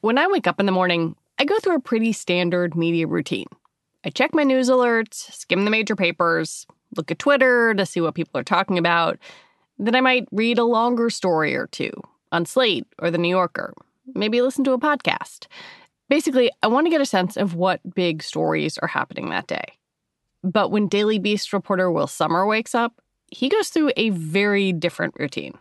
When I wake up in the morning, I go through a pretty standard media routine. I check my news alerts, skim the major papers, look at Twitter to see what people are talking about then I might read a longer story or two on Slate or The New Yorker, maybe listen to a podcast. Basically, I want to get a sense of what big stories are happening that day. But when Daily Beast reporter Will Sommer wakes up, he goes through a very different routine.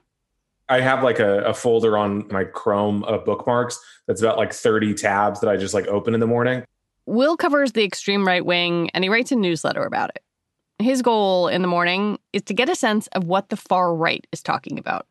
I have like a, a folder on my Chrome of bookmarks that's about like 30 tabs that I just like open in the morning. Will covers the extreme right wing and he writes a newsletter about it. His goal in the morning is to get a sense of what the far right is talking about.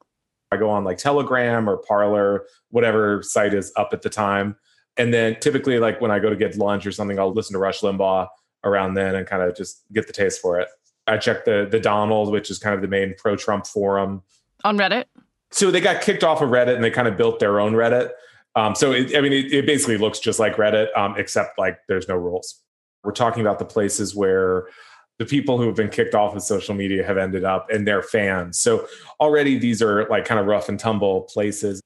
I go on like Telegram or Parler, whatever site is up at the time. And then typically, like when I go to get lunch or something, I'll listen to Rush Limbaugh around then and kind of just get the taste for it. I check the the Donald, which is kind of the main pro Trump forum on Reddit. So they got kicked off of Reddit and they kind of built their own Reddit. Um, so it, I mean, it, it, basically looks just like Reddit, um, except like there's no rules. We're talking about the places where the people who have been kicked off of social media have ended up and their fans. So already these are like kind of rough and tumble places.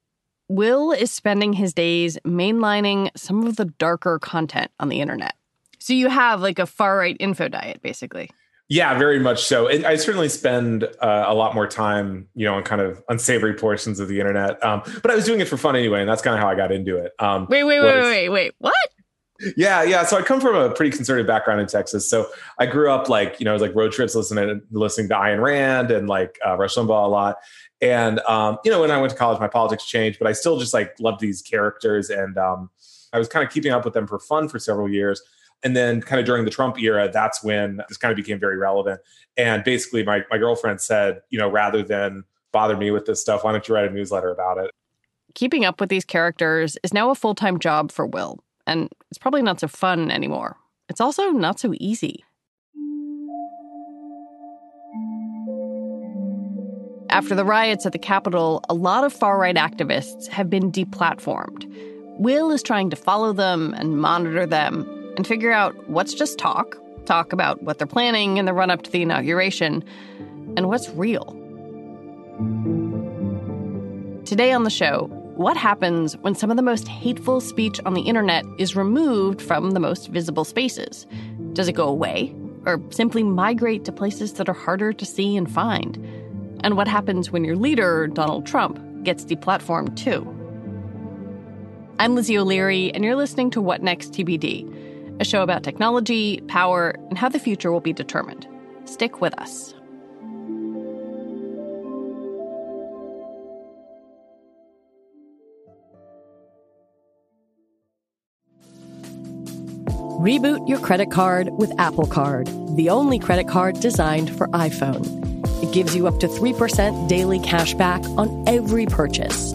Will is spending his days mainlining some of the darker content on the internet. So you have like a far right info diet, basically. Yeah, very much so. And I certainly spend uh, a lot more time, you know, on kind of unsavory portions of the internet. Um, but I was doing it for fun anyway, and that's kind of how I got into it. Um, wait, wait, wait, wait, wait, wait. What? Yeah, yeah. So I come from a pretty conservative background in Texas. So I grew up like, you know, it was like road trips listening listening to Ayn Rand and like uh, Rush Limbaugh a lot. And um, you know, when I went to college, my politics changed, but I still just like loved these characters, and um, I was kind of keeping up with them for fun for several years. And then, kind of during the Trump era, that's when this kind of became very relevant. And basically, my my girlfriend said, you know, rather than bother me with this stuff, why don't you write a newsletter about it? Keeping up with these characters is now a full time job for Will and it's probably not so fun anymore. It's also not so easy. After the riots at the Capitol, a lot of far right activists have been deplatformed. Will is trying to follow them and monitor them and figure out what's just talk, talk about what they're planning in the run up to the inauguration, and what's real. Today on the show, what happens when some of the most hateful speech on the internet is removed from the most visible spaces? Does it go away or simply migrate to places that are harder to see and find? And what happens when your leader, Donald Trump, gets deplatformed too? I'm Lizzie O'Leary, and you're listening to What Next TBD, a show about technology, power, and how the future will be determined. Stick with us. Reboot your credit card with Apple Card, the only credit card designed for iPhone. It gives you up to 3% daily cash back on every purchase.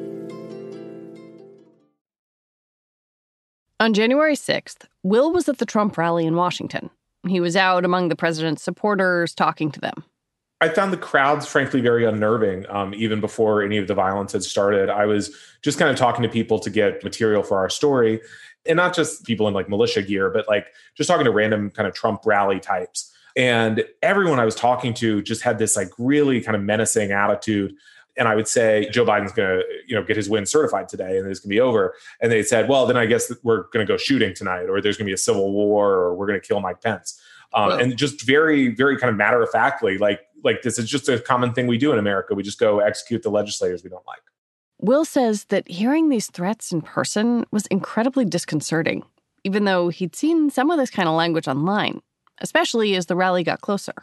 On January 6th, Will was at the Trump rally in Washington. He was out among the president's supporters talking to them. I found the crowds, frankly, very unnerving. Um, even before any of the violence had started, I was just kind of talking to people to get material for our story, and not just people in like militia gear, but like just talking to random kind of Trump rally types. And everyone I was talking to just had this like really kind of menacing attitude. And I would say Joe Biden's going to, you know, get his win certified today, and it's going to be over. And they said, well, then I guess we're going to go shooting tonight, or there's going to be a civil war, or we're going to kill Mike Pence um, and just very, very kind of matter of factly, like like this is just a common thing we do in America. We just go execute the legislators we don't like. Will says that hearing these threats in person was incredibly disconcerting, even though he'd seen some of this kind of language online, especially as the rally got closer.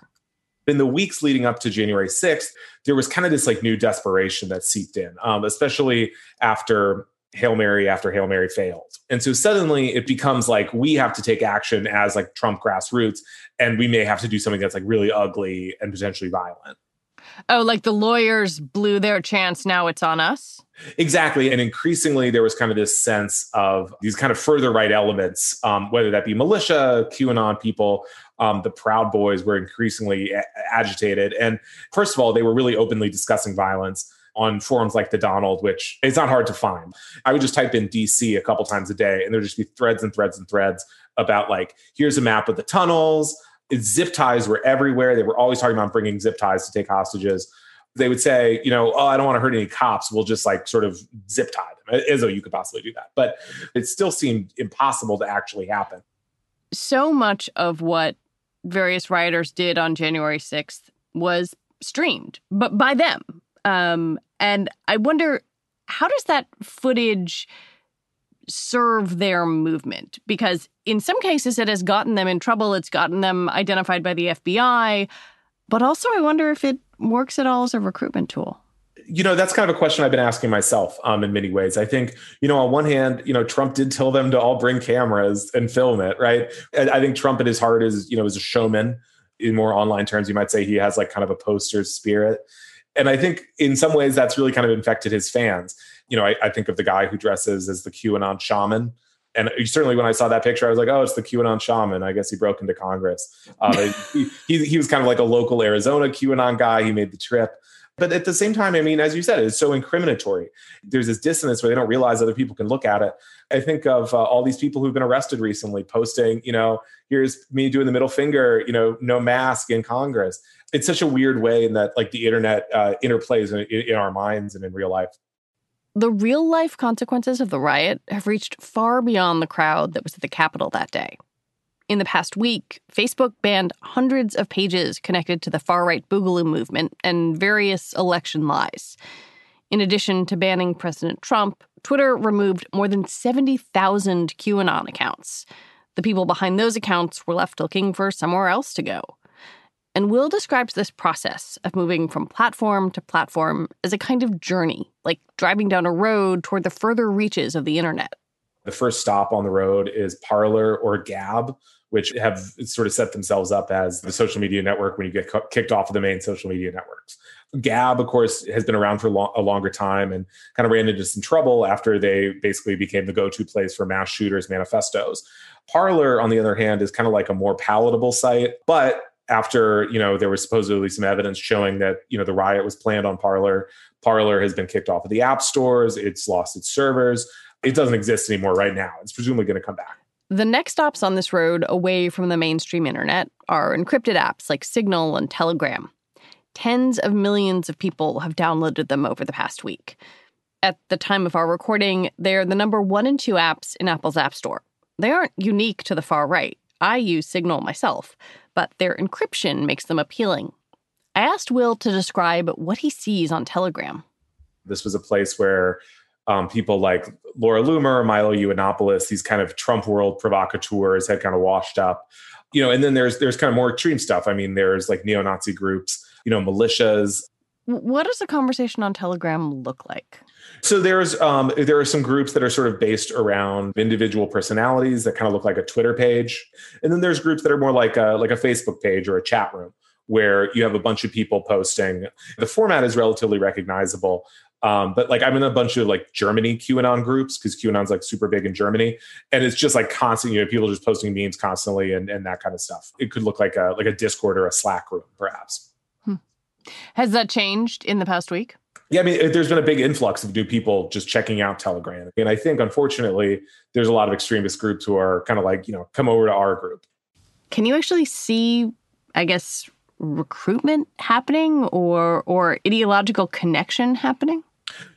In the weeks leading up to January 6th, there was kind of this like new desperation that seeped in, um, especially after Hail Mary after Hail Mary failed. And so suddenly it becomes like we have to take action as like Trump grassroots, and we may have to do something that's like really ugly and potentially violent. Oh, like the lawyers blew their chance. Now it's on us. Exactly. And increasingly, there was kind of this sense of these kind of further right elements, um, whether that be militia, QAnon people, um, the Proud Boys were increasingly a- agitated. And first of all, they were really openly discussing violence on forums like the Donald, which is not hard to find. I would just type in DC a couple times a day, and there'd just be threads and threads and threads about like, here's a map of the tunnels. Zip ties were everywhere. They were always talking about bringing zip ties to take hostages. They would say, you know, oh, I don't want to hurt any cops. We'll just like sort of zip tie them, as though you could possibly do that. But it still seemed impossible to actually happen. So much of what various rioters did on January 6th was streamed, but by them. Um, and I wonder how does that footage serve their movement? Because in some cases, it has gotten them in trouble, it's gotten them identified by the FBI. But also, I wonder if it works at all as a recruitment tool you know that's kind of a question i've been asking myself um, in many ways i think you know on one hand you know trump did tell them to all bring cameras and film it right and i think trump at his heart is you know is a showman in more online terms you might say he has like kind of a poster spirit and I think in some ways that's really kind of infected his fans. You know, I, I think of the guy who dresses as the QAnon shaman. And certainly when I saw that picture, I was like, oh, it's the QAnon shaman. I guess he broke into Congress. Uh, he, he, he was kind of like a local Arizona QAnon guy. He made the trip. But at the same time, I mean, as you said, it's so incriminatory. There's this dissonance where they don't realize other people can look at it. I think of uh, all these people who've been arrested recently posting, you know, here's me doing the middle finger, you know, no mask in Congress it's such a weird way in that like the internet uh, interplays in, in our minds and in real life. The real life consequences of the riot have reached far beyond the crowd that was at the Capitol that day. In the past week, Facebook banned hundreds of pages connected to the far right Boogaloo movement and various election lies. In addition to banning President Trump, Twitter removed more than 70,000 QAnon accounts. The people behind those accounts were left looking for somewhere else to go. And Will describes this process of moving from platform to platform as a kind of journey, like driving down a road toward the further reaches of the internet. The first stop on the road is Parler or Gab, which have sort of set themselves up as the social media network when you get kicked off of the main social media networks. Gab, of course, has been around for a longer time and kind of ran into some trouble after they basically became the go to place for mass shooters manifestos. Parler, on the other hand, is kind of like a more palatable site, but after you know there was supposedly some evidence showing that you know the riot was planned on Parler. Parler has been kicked off of the app stores. It's lost its servers. It doesn't exist anymore right now. It's presumably going to come back. The next stops on this road away from the mainstream internet are encrypted apps like Signal and Telegram. Tens of millions of people have downloaded them over the past week. At the time of our recording, they're the number one and two apps in Apple's App Store. They aren't unique to the far right. I use Signal myself, but their encryption makes them appealing. I asked Will to describe what he sees on Telegram. This was a place where um, people like Laura Loomer, Milo Yiannopoulos, these kind of Trump world provocateurs had kind of washed up. You know, and then there's there's kind of more extreme stuff. I mean, there's like neo-Nazi groups, you know, militias. What does a conversation on Telegram look like? So there's um, there are some groups that are sort of based around individual personalities that kind of look like a Twitter page, and then there's groups that are more like a like a Facebook page or a chat room where you have a bunch of people posting. The format is relatively recognizable. Um, but like I'm in a bunch of like Germany QAnon groups because QAnon's like super big in Germany, and it's just like constant. You know, people just posting memes constantly and, and that kind of stuff. It could look like a like a Discord or a Slack room, perhaps. Hmm. Has that changed in the past week? Yeah, I mean, there's been a big influx of new people just checking out Telegram. And I think, unfortunately, there's a lot of extremist groups who are kind of like, you know, come over to our group. Can you actually see, I guess, recruitment happening or or ideological connection happening?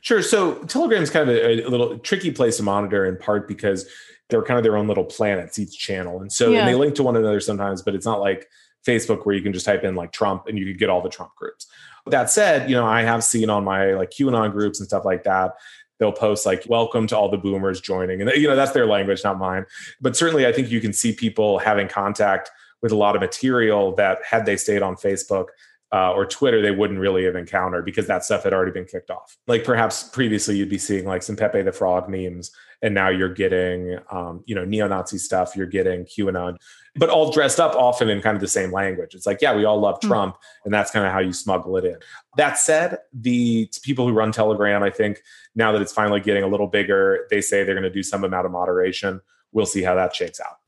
Sure. So Telegram is kind of a, a, little tricky place to monitor in part because they're kind of their own little planets, each channel. And so yeah. and they link to one another sometimes, but it's not like Facebook where you can just type in like Trump and you could get all the Trump groups. That said, you know, I have seen on my like QAnon groups and stuff like that, they'll post like welcome to all the boomers joining and you know that's their language not mine but certainly i think you can see people having contact with a lot of material that had they stayed on facebook uh, or Twitter, they wouldn't really have encountered because that stuff had already been kicked off. Like perhaps previously you'd be seeing like some Pepe the Frog memes, and now you're getting, um, you know, neo-Nazi stuff. You're getting QAnon, but all dressed up often in kind of the same language. It's like, yeah, we all love hmm. Trump, mm-hmm. and that's kind of how you smuggle it in. That said, the people who run Telegram, I think now that it's finally getting a little bigger, they say they're going to do some amount of moderation. We'll see how that shakes out.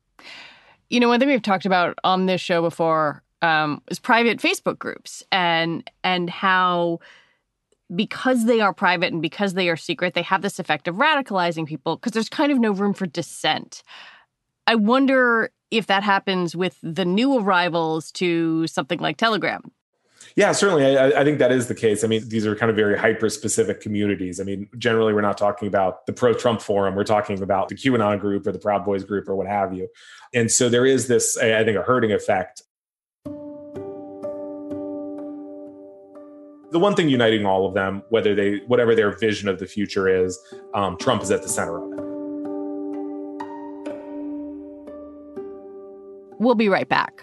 You know, one thing we've talked about on this show before um, is private Facebook groups and and how because they are private and because they are secret, they have this effect of radicalizing people because there's kind of no room for dissent. I wonder if that happens with the new arrivals to something like Telegram. Yeah, certainly. I, I, think that is the case. I mean, these are kind of very hyper specific communities. I mean, generally, we're not talking about the pro Trump forum. We're talking about the QAnon group or the Proud Boys group or what have you. And so there is this, I think, a herding effect the one thing uniting all of them, whether they whatever their vision of the future is, um, Trump is at the center of it. We'll be right back.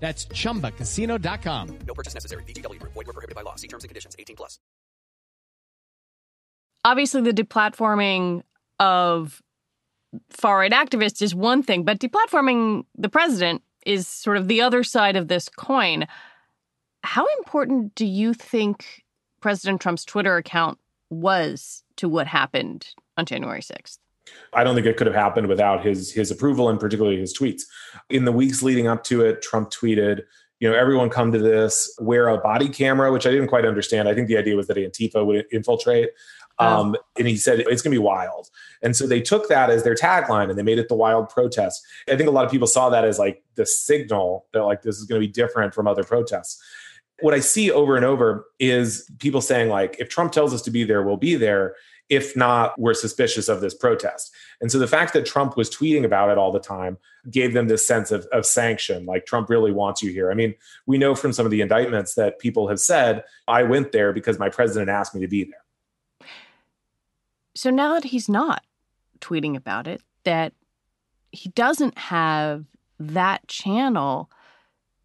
That's ChumbaCasino.com. No purchase necessary. VGW. Void were prohibited by law. See terms and conditions. 18 plus. Obviously, the deplatforming of far-right activists is one thing, but deplatforming the president is sort of the other side of this coin. How important do you think President Trump's Twitter account was to what happened on January 6th? I don't think it could have happened without his his approval and particularly his tweets. In the weeks leading up to it, Trump tweeted, you know, everyone come to this, wear a body camera, which I didn't quite understand. I think the idea was that Antifa would infiltrate. Oh. Um, and he said it's going to be wild. And so they took that as their tagline and they made it the wild protest. I think a lot of people saw that as like the signal that like this is going to be different from other protests. What I see over and over is people saying like if Trump tells us to be there, we'll be there if not, we're suspicious of this protest. And so the fact that Trump was tweeting about it all the time gave them this sense of, of sanction, like Trump really wants you here. I mean, we know from some of the indictments that people have said, I went there because my president asked me to be there. So now that he's not tweeting about it, that he doesn't have that channel,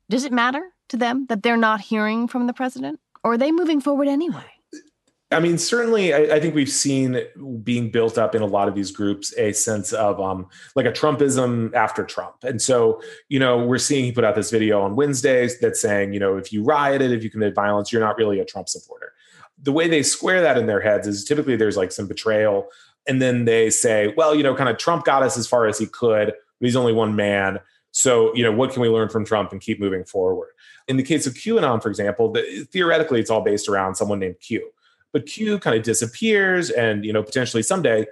does it matter to them that they're not hearing from the president? Or are they moving forward anyway? I mean, certainly, I, I, think we've seen being built up in a lot of these groups a sense of um, like a Trumpism after Trump. And so, you know, we're seeing he put out this video on Wednesdays that's saying, you know, if you rioted, if you commit violence, you're not really a Trump supporter. The way they square that in their heads is typically there's like some betrayal. And then they say, well, you know, kind of Trump got us as far as he could, but he's only one man. So, you know, what can we learn from Trump and keep moving forward? In the case of QAnon, for example, the, theoretically, it's all based around someone named Q but Q kind of disappears, and you know potentially someday,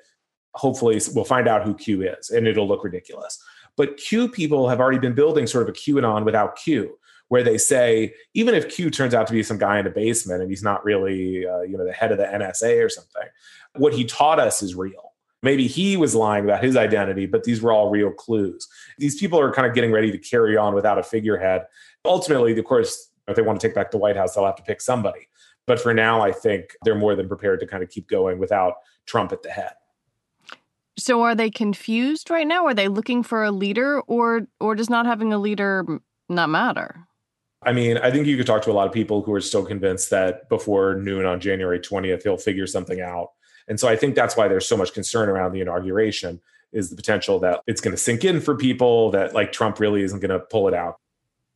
hopefully, we'll find out who Q is, and it'll look ridiculous. But Q people have already been building sort of a QAnon without Q, where they say even if Q turns out to be some guy in a basement and he's not really uh, you know the head of the NSA or something, what he taught us is real. Maybe he was lying about his identity, but these were all real clues. These people are kind of getting ready to carry on without a figurehead. Ultimately, of course, if they want to take back the White House, they'll have to pick somebody. But for now, I think they're more than prepared to kind of keep going without Trump at the head. So are they confused right now? Are they looking for a leader or or does not having a leader not matter? I mean, I think you could talk to a lot of people who are still convinced that before noon on January 20th, he'll figure something out. And so I think that's why there's so much concern around the inauguration is the potential that it's going to sink in for people that like Trump really isn't going to pull it out.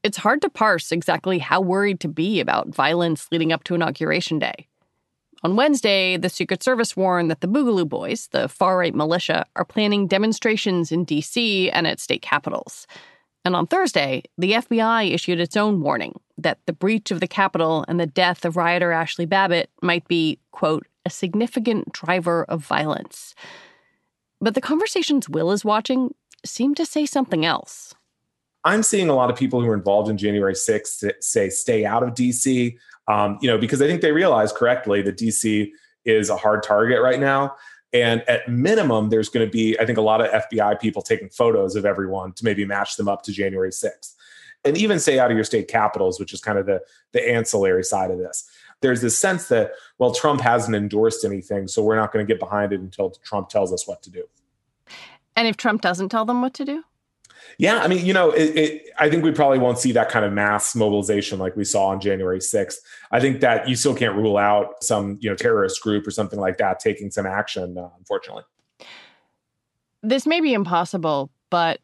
It's hard to parse exactly how worried to be about violence leading up to Inauguration Day. On Wednesday, the Secret Service warned that the Boogaloo Boys, the far right militia, are planning demonstrations in D.C. and at state capitals. And on Thursday, the FBI issued its own warning that the breach of the Capitol and the death of rioter Ashley Babbitt might be, quote, a significant driver of violence. But the conversations Will is watching seem to say something else. I'm seeing a lot of people who are involved in January 6th say stay out of DC, um, you know, because I think they realize correctly that DC is a hard target right now. And at minimum, there's going to be, I think, a lot of FBI people taking photos of everyone to maybe match them up to January 6th. And even stay out of your state capitals, which is kind of the, the ancillary side of this. There's this sense that, well, Trump hasn't endorsed anything, so we're not going to get behind it until Trump tells us what to do. And if Trump doesn't tell them what to do? Yeah, I mean, you know, it, it, I think we probably won't see that kind of mass mobilization like we saw on January 6th. I think that you still can't rule out some, you know, terrorist group or something like that taking some action, uh, unfortunately. This may be impossible, but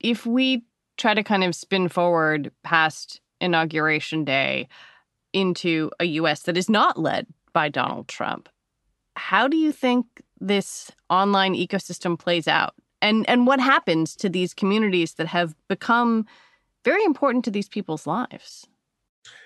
if we try to kind of spin forward past Inauguration Day into a U.S. that is not led by Donald Trump, how do you think this online ecosystem plays out? And and what happens to these communities that have become very important to these people's lives.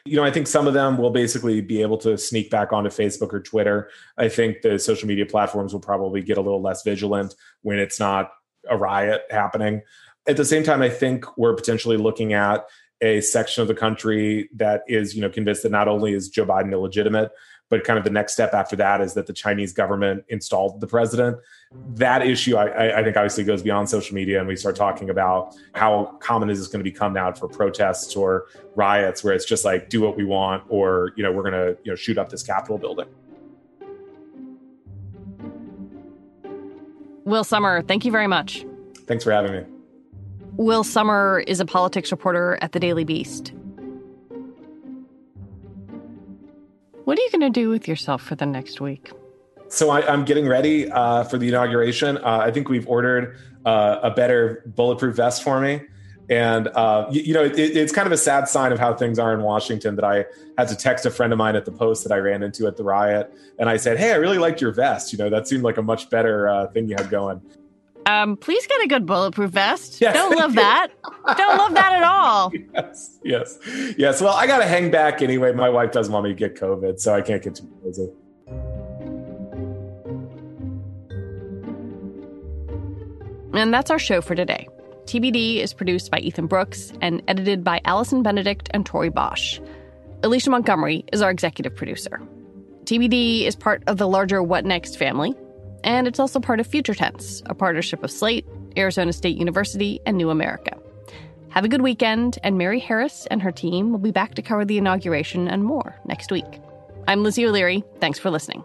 You know i think some of them will basically be able to sneak back onto facebook or twitter. I think the social media platforms will probably get a little less vigilant when it's not a riot happening. At the same time i think we're potentially looking at a section of the country that is you know convinced that not only is joe biden illegitimate but kind of the next step after that is that the Chinese government installed the president. That issue, I, I think, obviously goes beyond social media, and we start talking about how common is this going to become now for protests or riots, where it's just like do what we want, or you know we're going to you know shoot up this Capitol building. Will Sommer, thank you very much. Thanks for having me. Will Sommer is a politics reporter at the Daily Beast. What are you going to do with yourself for the next week? So I, am getting ready uh, for the inauguration. Uh, I think we've ordered uh, a better bulletproof vest for me. And, uh, you, you, know, it, it's kind of a sad sign of how things are in Washington that I had to text a friend of mine at the post that I ran into at the riot. And I said, Hey, I really liked your vest. You know, that seemed like a much better uh, thing you had going. Um, please get a good bulletproof vest. Yes, Don't love that. Don't love that at all. Yes, yes, yes. Well, I got to hang back anyway. My wife doesn't want me to get COVID, so I can't get too crazy. And that's our show for today. TBD is produced by Ethan Brooks and edited by Allison Benedict and Tori Bosch. Alicia Montgomery is our executive producer. TBD is part of the larger What Next family and it's also part of Future Tense, a partnership of Slate, Arizona State University, and New America. Have a good weekend, and Mary Harris and her team will be back to cover the inauguration and more next week. I'm Lizzie O'Leary. Thanks for listening.